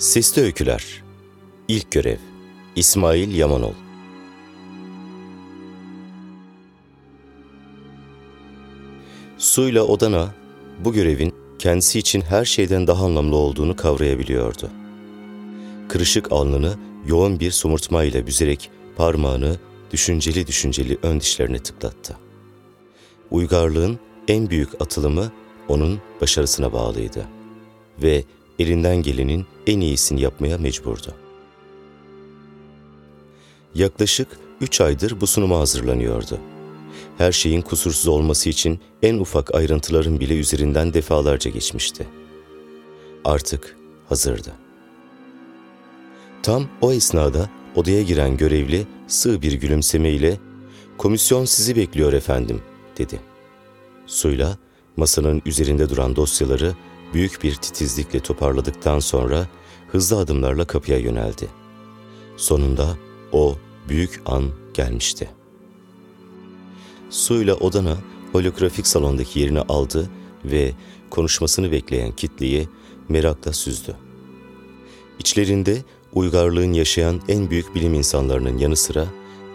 Sesli Öyküler İlk Görev İsmail Yamanol Suyla Odana bu görevin kendisi için her şeyden daha anlamlı olduğunu kavrayabiliyordu. Kırışık alnını yoğun bir somurtmayla büzerek parmağını düşünceli düşünceli ön dişlerine tıklattı. Uygarlığın en büyük atılımı onun başarısına bağlıydı ve elinden gelenin en iyisini yapmaya mecburdu. Yaklaşık üç aydır bu sunuma hazırlanıyordu. Her şeyin kusursuz olması için en ufak ayrıntıların bile üzerinden defalarca geçmişti. Artık hazırdı. Tam o esnada odaya giren görevli sığ bir gülümsemeyle ''Komisyon sizi bekliyor efendim.'' dedi. Suyla masanın üzerinde duran dosyaları büyük bir titizlikle toparladıktan sonra hızlı adımlarla kapıya yöneldi. Sonunda o büyük an gelmişti. Suyla odana holografik salondaki yerini aldı ve konuşmasını bekleyen kitleyi merakla süzdü. İçlerinde uygarlığın yaşayan en büyük bilim insanlarının yanı sıra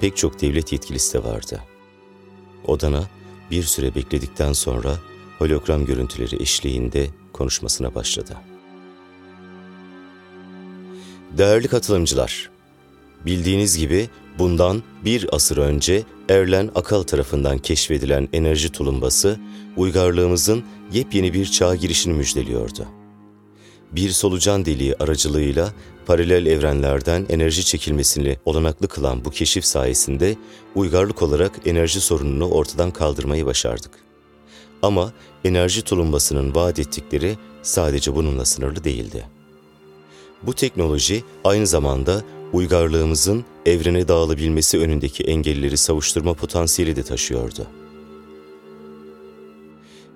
pek çok devlet yetkilisi de vardı. Odana bir süre bekledikten sonra hologram görüntüleri eşliğinde konuşmasına başladı. Değerli katılımcılar, bildiğiniz gibi bundan bir asır önce Erlen Akal tarafından keşfedilen enerji tulumbası, uygarlığımızın yepyeni bir çağa girişini müjdeliyordu. Bir solucan deliği aracılığıyla paralel evrenlerden enerji çekilmesini olanaklı kılan bu keşif sayesinde uygarlık olarak enerji sorununu ortadan kaldırmayı başardık. Ama enerji tulumbasının vaat ettikleri sadece bununla sınırlı değildi. Bu teknoloji aynı zamanda uygarlığımızın evrene dağılabilmesi önündeki engelleri savuşturma potansiyeli de taşıyordu.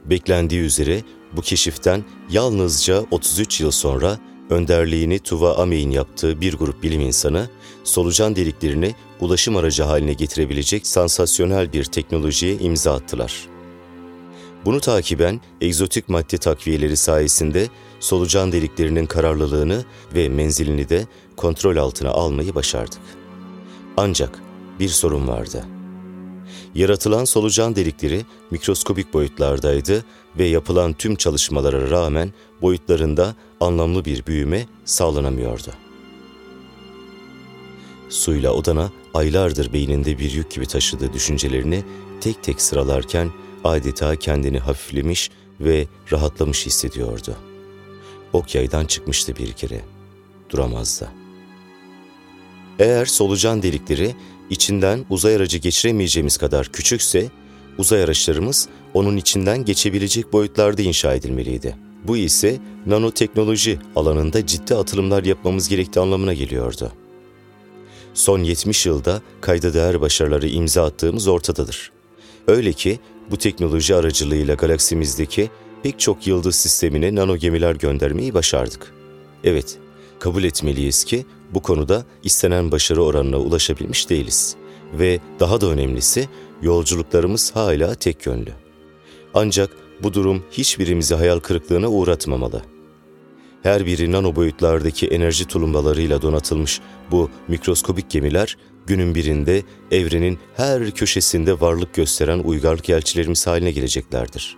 Beklendiği üzere bu keşiften yalnızca 33 yıl sonra önderliğini Tuva Amey'in yaptığı bir grup bilim insanı, solucan deliklerini ulaşım aracı haline getirebilecek sansasyonel bir teknolojiye imza attılar. Bunu takiben egzotik madde takviyeleri sayesinde solucan deliklerinin kararlılığını ve menzilini de kontrol altına almayı başardık. Ancak bir sorun vardı. Yaratılan solucan delikleri mikroskobik boyutlardaydı ve yapılan tüm çalışmalara rağmen boyutlarında anlamlı bir büyüme sağlanamıyordu. Suyla odana aylardır beyninde bir yük gibi taşıdığı düşüncelerini tek tek sıralarken adeta kendini hafiflemiş ve rahatlamış hissediyordu. Ok yaydan çıkmıştı bir kere. Duramazdı. Eğer solucan delikleri içinden uzay aracı geçiremeyeceğimiz kadar küçükse, uzay araçlarımız onun içinden geçebilecek boyutlarda inşa edilmeliydi. Bu ise nanoteknoloji alanında ciddi atılımlar yapmamız gerektiği anlamına geliyordu. Son 70 yılda kayda değer başarıları imza attığımız ortadadır. Öyle ki bu teknoloji aracılığıyla galaksimizdeki pek çok yıldız sistemine nano gemiler göndermeyi başardık. Evet, kabul etmeliyiz ki bu konuda istenen başarı oranına ulaşabilmiş değiliz. Ve daha da önemlisi yolculuklarımız hala tek yönlü. Ancak bu durum hiçbirimizi hayal kırıklığına uğratmamalı. Her biri nano boyutlardaki enerji tulumbalarıyla donatılmış bu mikroskobik gemiler günün birinde evrenin her köşesinde varlık gösteren uygarlık elçilerimiz haline geleceklerdir.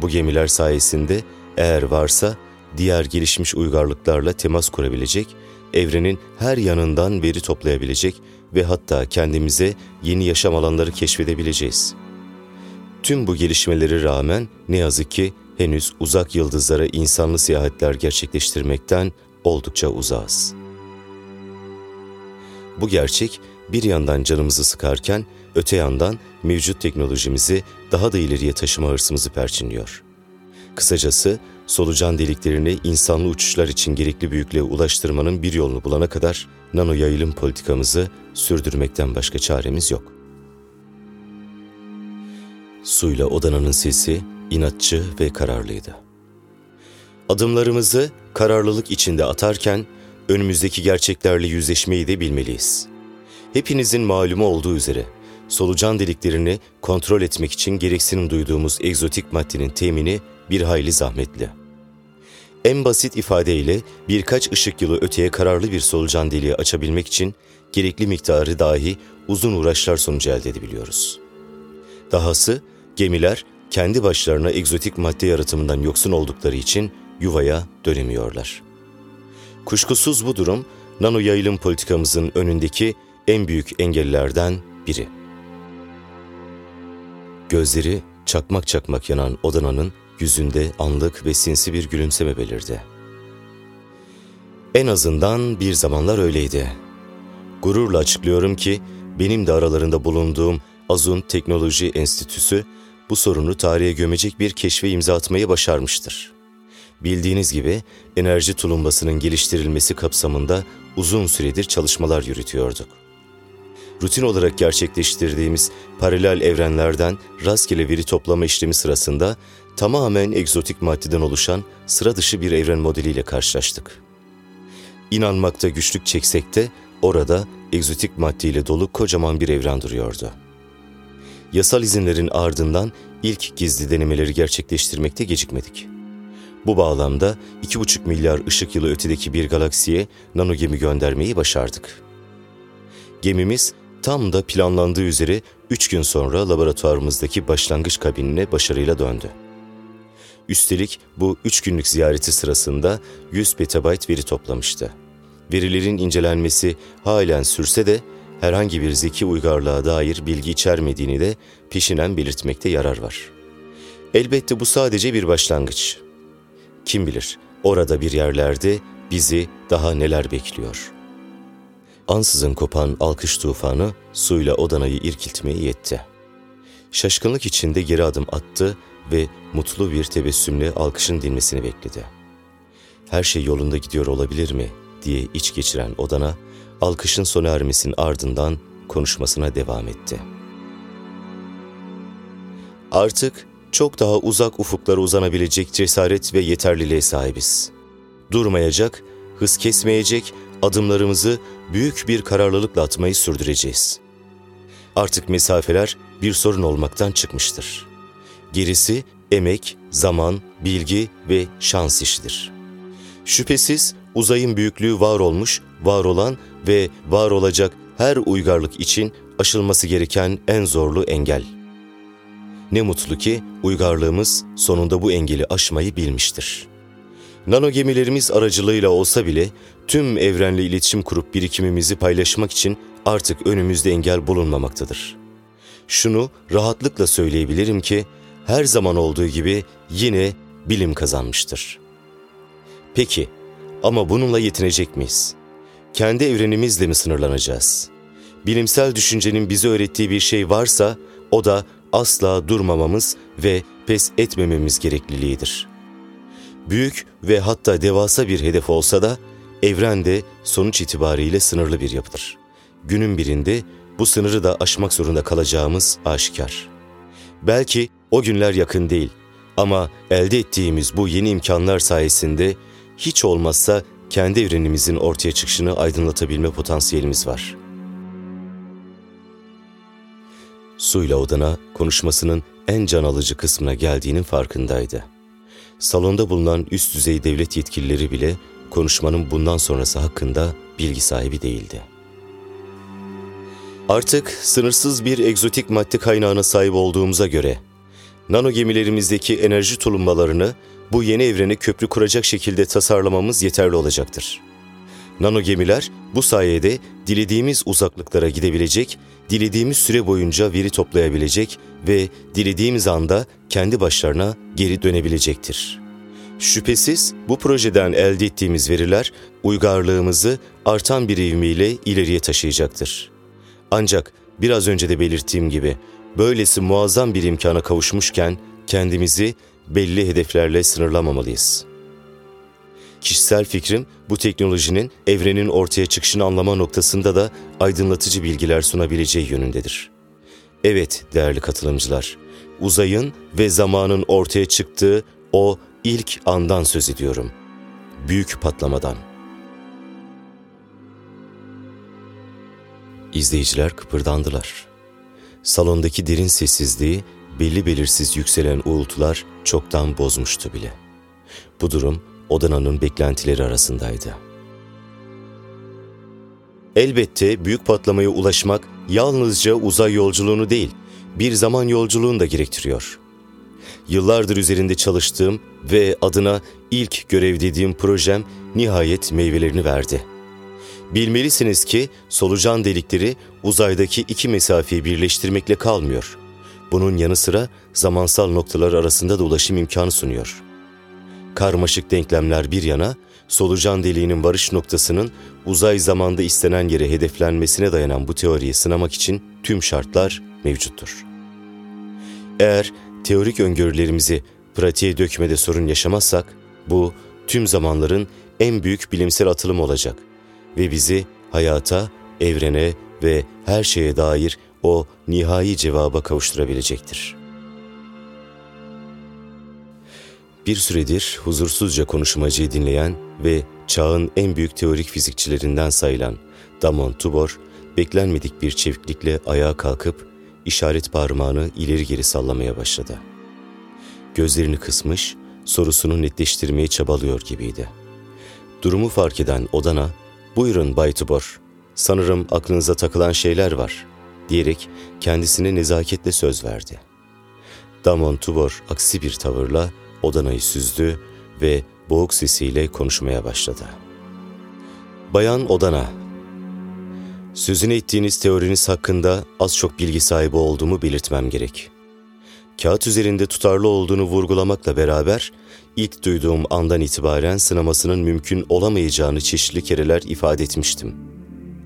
Bu gemiler sayesinde eğer varsa diğer gelişmiş uygarlıklarla temas kurabilecek, evrenin her yanından veri toplayabilecek ve hatta kendimize yeni yaşam alanları keşfedebileceğiz. Tüm bu gelişmeleri rağmen ne yazık ki henüz uzak yıldızlara insanlı seyahatler gerçekleştirmekten oldukça uzağız. Bu gerçek bir yandan canımızı sıkarken öte yandan mevcut teknolojimizi daha da ileriye taşıma hırsımızı perçinliyor. Kısacası solucan deliklerini insanlı uçuşlar için gerekli büyüklüğe ulaştırmanın bir yolunu bulana kadar nano yayılım politikamızı sürdürmekten başka çaremiz yok. Suyla odananın sesi inatçı ve kararlıydı. Adımlarımızı kararlılık içinde atarken önümüzdeki gerçeklerle yüzleşmeyi de bilmeliyiz. Hepinizin malumu olduğu üzere solucan deliklerini kontrol etmek için gereksinim duyduğumuz egzotik maddenin temini bir hayli zahmetli. En basit ifadeyle birkaç ışık yılı öteye kararlı bir solucan deliği açabilmek için gerekli miktarı dahi uzun uğraşlar sonucu elde edebiliyoruz. Dahası gemiler kendi başlarına egzotik madde yaratımından yoksun oldukları için yuvaya dönemiyorlar. Kuşkusuz bu durum nano yayılım politikamızın önündeki en büyük engellerden biri. Gözleri çakmak çakmak yanan Odana'nın yüzünde anlık ve sinsi bir gülümseme belirdi. En azından bir zamanlar öyleydi. Gururla açıklıyorum ki benim de aralarında bulunduğum Azun Teknoloji Enstitüsü bu sorunu tarihe gömecek bir keşfe imza atmayı başarmıştır. Bildiğiniz gibi enerji tulumbasının geliştirilmesi kapsamında uzun süredir çalışmalar yürütüyorduk. Rutin olarak gerçekleştirdiğimiz paralel evrenlerden rastgele veri toplama işlemi sırasında tamamen egzotik maddeden oluşan sıra dışı bir evren modeliyle karşılaştık. İnanmakta güçlük çeksek de orada egzotik maddeyle dolu kocaman bir evren duruyordu. Yasal izinlerin ardından ilk gizli denemeleri gerçekleştirmekte gecikmedik. Bu bağlamda 2,5 milyar ışık yılı ötedeki bir galaksiye nano gemi göndermeyi başardık. Gemimiz tam da planlandığı üzere 3 gün sonra laboratuvarımızdaki başlangıç kabinine başarıyla döndü. Üstelik bu 3 günlük ziyareti sırasında 100 petabayt veri toplamıştı. Verilerin incelenmesi halen sürse de herhangi bir zeki uygarlığa dair bilgi içermediğini de peşinen belirtmekte yarar var. Elbette bu sadece bir başlangıç. Kim bilir orada bir yerlerde bizi daha neler bekliyor. Ansızın kopan alkış tufanı suyla odanayı irkiltmeye yetti. Şaşkınlık içinde geri adım attı ve mutlu bir tebessümle alkışın dinmesini bekledi. Her şey yolunda gidiyor olabilir mi diye iç geçiren odana, alkışın sona ermesinin ardından konuşmasına devam etti. Artık çok daha uzak ufuklara uzanabilecek cesaret ve yeterliliğe sahibiz. Durmayacak, hız kesmeyecek, adımlarımızı büyük bir kararlılıkla atmayı sürdüreceğiz. Artık mesafeler bir sorun olmaktan çıkmıştır. Gerisi emek, zaman, bilgi ve şans işidir. Şüphesiz uzayın büyüklüğü var olmuş, var olan ve var olacak her uygarlık için aşılması gereken en zorlu engel. Ne mutlu ki uygarlığımız sonunda bu engeli aşmayı bilmiştir. Nano gemilerimiz aracılığıyla olsa bile tüm evrenle iletişim kurup birikimimizi paylaşmak için artık önümüzde engel bulunmamaktadır. Şunu rahatlıkla söyleyebilirim ki her zaman olduğu gibi yine bilim kazanmıştır. Peki ama bununla yetinecek miyiz? Kendi evrenimizle mi sınırlanacağız? Bilimsel düşüncenin bize öğrettiği bir şey varsa o da asla durmamamız ve pes etmememiz gerekliliğidir. Büyük ve hatta devasa bir hedef olsa da evren de sonuç itibariyle sınırlı bir yapıdır. Günün birinde bu sınırı da aşmak zorunda kalacağımız aşikar. Belki o günler yakın değil ama elde ettiğimiz bu yeni imkanlar sayesinde hiç olmazsa kendi evrenimizin ortaya çıkışını aydınlatabilme potansiyelimiz var. Suyla odana konuşmasının en can alıcı kısmına geldiğinin farkındaydı. Salonda bulunan üst düzey devlet yetkilileri bile konuşmanın bundan sonrası hakkında bilgi sahibi değildi. Artık sınırsız bir egzotik madde kaynağına sahip olduğumuza göre, nano gemilerimizdeki enerji tulumbalarını bu yeni evrene köprü kuracak şekilde tasarlamamız yeterli olacaktır. Nano gemiler bu sayede dilediğimiz uzaklıklara gidebilecek, dilediğimiz süre boyunca veri toplayabilecek ve dilediğimiz anda kendi başlarına geri dönebilecektir. Şüphesiz bu projeden elde ettiğimiz veriler uygarlığımızı artan bir ivmiyle ileriye taşıyacaktır. Ancak biraz önce de belirttiğim gibi böylesi muazzam bir imkana kavuşmuşken kendimizi belli hedeflerle sınırlamamalıyız. Kişisel fikrim bu teknolojinin evrenin ortaya çıkışını anlama noktasında da aydınlatıcı bilgiler sunabileceği yönündedir. Evet değerli katılımcılar, uzayın ve zamanın ortaya çıktığı o ilk andan söz ediyorum. Büyük patlamadan. İzleyiciler kıpırdandılar. Salondaki derin sessizliği belli belirsiz yükselen uğultular çoktan bozmuştu bile. Bu durum Odana'nın beklentileri arasındaydı. Elbette büyük patlamaya ulaşmak yalnızca uzay yolculuğunu değil, bir zaman yolculuğunu da gerektiriyor. Yıllardır üzerinde çalıştığım ve adına ilk görev dediğim projem nihayet meyvelerini verdi. Bilmelisiniz ki solucan delikleri uzaydaki iki mesafeyi birleştirmekle kalmıyor. Bunun yanı sıra zamansal noktalar arasında da ulaşım imkanı sunuyor. Karmaşık denklemler bir yana, solucan deliğinin varış noktasının uzay zamanda istenen yere hedeflenmesine dayanan bu teoriyi sınamak için tüm şartlar mevcuttur. Eğer teorik öngörülerimizi pratiğe dökmede sorun yaşamazsak, bu tüm zamanların en büyük bilimsel atılım olacak ve bizi hayata, evrene ve her şeye dair o nihai cevaba kavuşturabilecektir. Bir süredir huzursuzca konuşmacıyı dinleyen ve çağın en büyük teorik fizikçilerinden sayılan Damon Tubor, beklenmedik bir çeviklikle ayağa kalkıp işaret parmağını ileri geri sallamaya başladı. Gözlerini kısmış, sorusunu netleştirmeye çabalıyor gibiydi. Durumu fark eden Odana, ''Buyurun Bay Tubor, sanırım aklınıza takılan şeyler var.'' Diyerek kendisine nezaketle söz verdi. Damon Tubor aksi bir tavırla Odana'yı süzdü ve boğuk sesiyle konuşmaya başladı. Bayan Odana, sözünü ettiğiniz teoriniz hakkında az çok bilgi sahibi olduğumu belirtmem gerek. Kağıt üzerinde tutarlı olduğunu vurgulamakla beraber, ilk duyduğum andan itibaren sınamasının mümkün olamayacağını çeşitli kereler ifade etmiştim.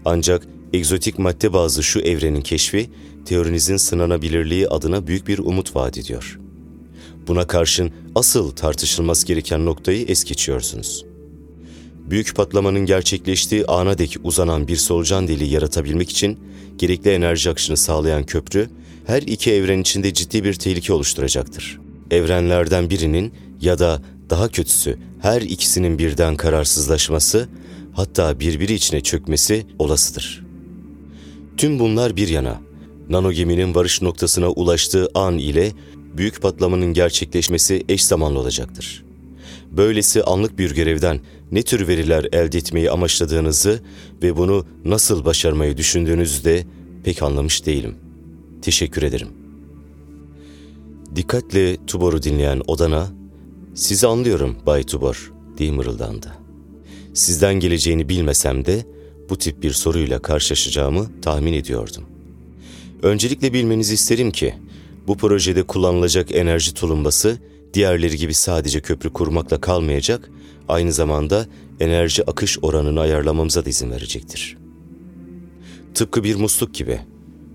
Ancak egzotik madde bazı şu evrenin keşfi, teorinizin sınanabilirliği adına büyük bir umut vaat ediyor. Buna karşın asıl tartışılması gereken noktayı es geçiyorsunuz. Büyük patlamanın gerçekleştiği ana dek uzanan bir solucan deliği yaratabilmek için gerekli enerji akışını sağlayan köprü, her iki evren içinde ciddi bir tehlike oluşturacaktır. Evrenlerden birinin ya da daha kötüsü her ikisinin birden kararsızlaşması, hatta birbiri içine çökmesi olasıdır. Tüm bunlar bir yana, nano geminin varış noktasına ulaştığı an ile büyük patlamanın gerçekleşmesi eş zamanlı olacaktır. Böylesi anlık bir görevden ne tür veriler elde etmeyi amaçladığınızı ve bunu nasıl başarmayı düşündüğünüzü de pek anlamış değilim. Teşekkür ederim. Dikkatle Tubor'u dinleyen Odana, ''Sizi anlıyorum Bay Tubor'' diye mırıldandı. Sizden geleceğini bilmesem de bu tip bir soruyla karşılaşacağımı tahmin ediyordum. Öncelikle bilmenizi isterim ki, bu projede kullanılacak enerji tulumbası diğerleri gibi sadece köprü kurmakla kalmayacak, aynı zamanda enerji akış oranını ayarlamamıza da izin verecektir. Tıpkı bir musluk gibi.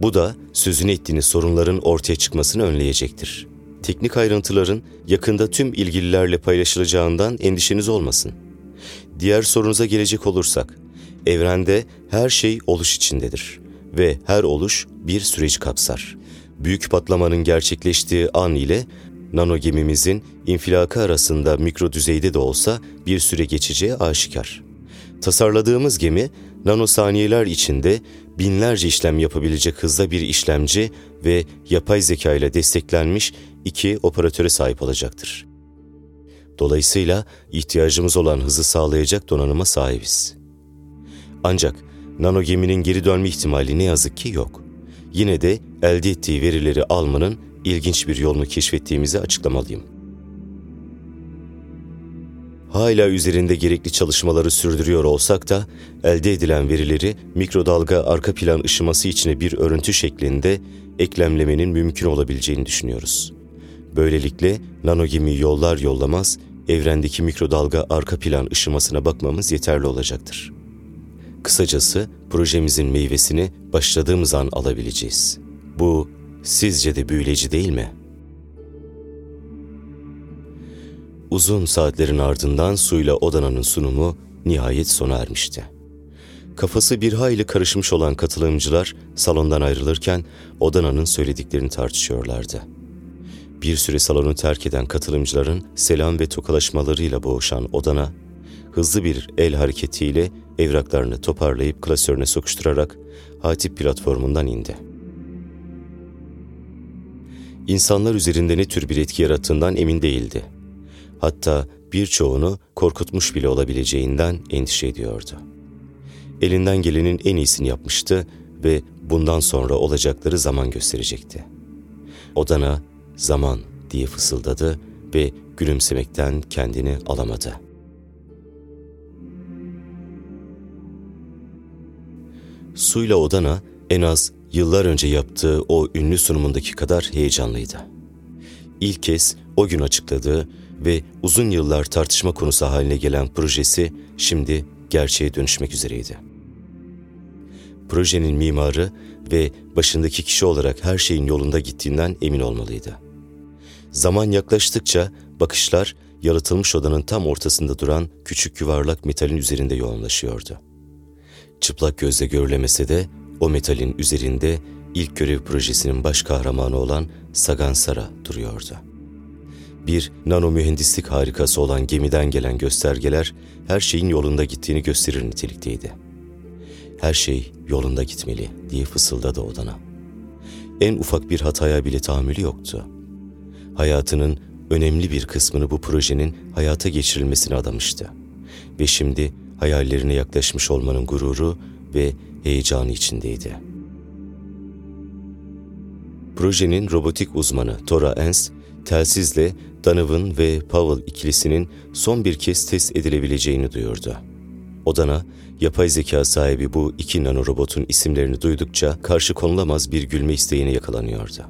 Bu da sözünü ettiğiniz sorunların ortaya çıkmasını önleyecektir. Teknik ayrıntıların yakında tüm ilgililerle paylaşılacağından endişeniz olmasın. Diğer sorunuza gelecek olursak, evrende her şey oluş içindedir ve her oluş bir süreç kapsar büyük patlamanın gerçekleştiği an ile nano gemimizin infilakı arasında mikro düzeyde de olsa bir süre geçeceği aşikar. Tasarladığımız gemi nanosaniyeler içinde binlerce işlem yapabilecek hızda bir işlemci ve yapay zeka ile desteklenmiş iki operatöre sahip olacaktır. Dolayısıyla ihtiyacımız olan hızı sağlayacak donanıma sahibiz. Ancak nano geminin geri dönme ihtimali ne yazık ki yok yine de elde ettiği verileri almanın ilginç bir yolunu keşfettiğimizi açıklamalıyım. Hala üzerinde gerekli çalışmaları sürdürüyor olsak da elde edilen verileri mikrodalga arka plan ışıması içine bir örüntü şeklinde eklemlemenin mümkün olabileceğini düşünüyoruz. Böylelikle nanogemi yollar yollamaz evrendeki mikrodalga arka plan ışımasına bakmamız yeterli olacaktır.'' Kısacası projemizin meyvesini başladığımız an alabileceğiz. Bu sizce de büyüleyici değil mi? Uzun saatlerin ardından suyla odananın sunumu nihayet sona ermişti. Kafası bir hayli karışmış olan katılımcılar salondan ayrılırken Odana'nın söylediklerini tartışıyorlardı. Bir süre salonu terk eden katılımcıların selam ve tokalaşmalarıyla boğuşan Odana, hızlı bir el hareketiyle evraklarını toparlayıp klasörüne sokuşturarak Hatip platformundan indi. İnsanlar üzerinde ne tür bir etki yarattığından emin değildi. Hatta birçoğunu korkutmuş bile olabileceğinden endişe ediyordu. Elinden gelenin en iyisini yapmıştı ve bundan sonra olacakları zaman gösterecekti. Odana zaman diye fısıldadı ve gülümsemekten kendini alamadı. Suyla Odana en az yıllar önce yaptığı o ünlü sunumundaki kadar heyecanlıydı. İlk kez o gün açıkladığı ve uzun yıllar tartışma konusu haline gelen projesi şimdi gerçeğe dönüşmek üzereydi. Projenin mimarı ve başındaki kişi olarak her şeyin yolunda gittiğinden emin olmalıydı. Zaman yaklaştıkça bakışlar yalıtılmış odanın tam ortasında duran küçük yuvarlak metalin üzerinde yoğunlaşıyordu. Çıplak gözle görülemese de o metalin üzerinde ilk görev projesinin baş kahramanı olan Sagansara duruyordu. Bir nano mühendislik harikası olan gemiden gelen göstergeler her şeyin yolunda gittiğini gösterir nitelikteydi. Her şey yolunda gitmeli diye fısıldadı odana. En ufak bir hataya bile tahammülü yoktu. Hayatının önemli bir kısmını bu projenin hayata geçirilmesine adamıştı. Ve şimdi hayallerine yaklaşmış olmanın gururu ve heyecanı içindeydi. Projenin robotik uzmanı Tora Ens, telsizle Donovan ve Powell ikilisinin son bir kez test edilebileceğini duyurdu. Odana, yapay zeka sahibi bu iki nanorobotun isimlerini duydukça karşı konulamaz bir gülme isteğine yakalanıyordu.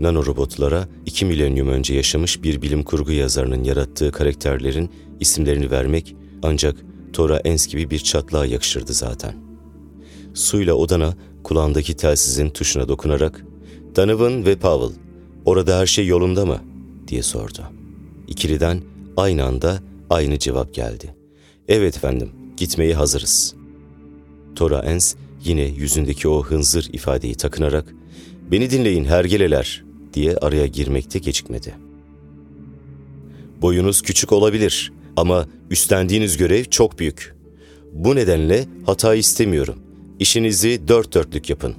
Nanorobotlara iki milenyum önce yaşamış bir bilim kurgu yazarının yarattığı karakterlerin isimlerini vermek ancak Tora Ens gibi bir çatlağa yakışırdı zaten. Suyla odana kulağındaki telsizin tuşuna dokunarak ''Donovan ve Powell, orada her şey yolunda mı?'' diye sordu. İkiliden aynı anda aynı cevap geldi. ''Evet efendim, gitmeye hazırız.'' Tora Ens yine yüzündeki o hınzır ifadeyi takınarak ''Beni dinleyin hergeleler'' diye araya girmekte gecikmedi. Boyunuz küçük olabilir ama üstlendiğiniz görev çok büyük. Bu nedenle hata istemiyorum. İşinizi dört dörtlük yapın.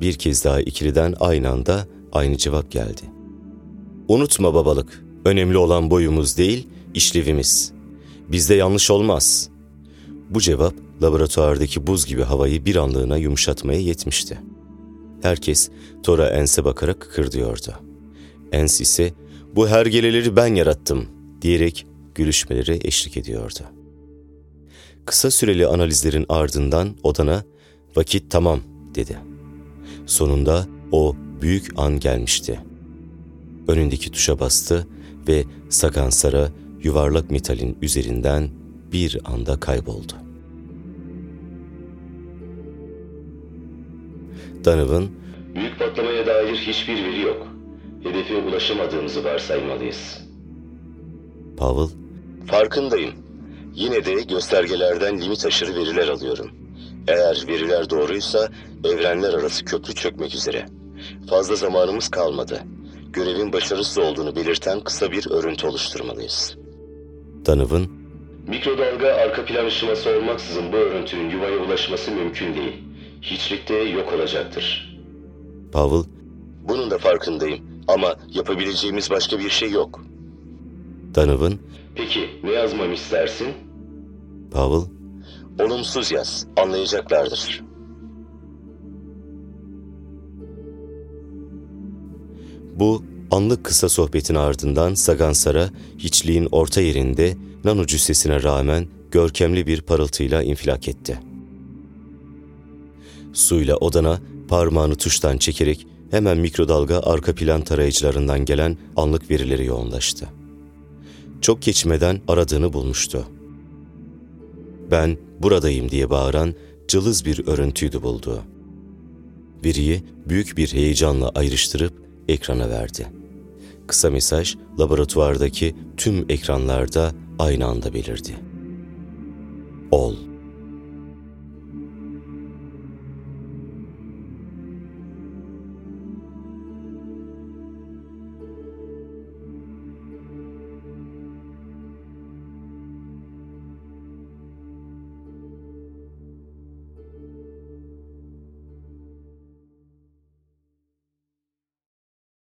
Bir kez daha ikiliden aynı anda aynı cevap geldi. Unutma babalık, önemli olan boyumuz değil, işlevimiz. Bizde yanlış olmaz. Bu cevap laboratuvardaki buz gibi havayı bir anlığına yumuşatmaya yetmişti. Herkes Tora Ens'e bakarak kıkırdıyordu. Ens ise bu hergeleleri ben yarattım diyerek gülüşmeleri eşlik ediyordu. Kısa süreli analizlerin ardından odana vakit tamam dedi. Sonunda o büyük an gelmişti. Önündeki tuşa bastı ve Sagansara yuvarlak metalin üzerinden bir anda kayboldu. Donovan, Büyük patlamaya dair hiçbir veri yok. Hedefe ulaşamadığımızı varsaymalıyız. Powell, Farkındayım. Yine de göstergelerden limit aşırı veriler alıyorum. Eğer veriler doğruysa evrenler arası köprü çökmek üzere. Fazla zamanımız kalmadı. Görevin başarısız olduğunu belirten kısa bir örüntü oluşturmalıyız. Donovan, Mikrodalga arka plan ışıması olmaksızın bu örüntünün yuvaya ulaşması mümkün değil. Hiçlikte yok olacaktır. Powell, Bunun da farkındayım ama yapabileceğimiz başka bir şey yok. Donovan, Peki ne yazmamı istersin? Powell, Olumsuz yaz, anlayacaklardır. Bu anlık kısa sohbetin ardından Sagansara hiçliğin orta yerinde nano cüssesine rağmen görkemli bir parıltıyla infilak etti. Suyla odana parmağını tuştan çekerek hemen mikrodalga arka plan tarayıcılarından gelen anlık verileri yoğunlaştı. Çok geçmeden aradığını bulmuştu. Ben buradayım diye bağıran cılız bir örüntüydü bulduğu. Veriyi büyük bir heyecanla ayrıştırıp ekrana verdi. Kısa mesaj laboratuvardaki tüm ekranlarda aynı anda belirdi. Ol.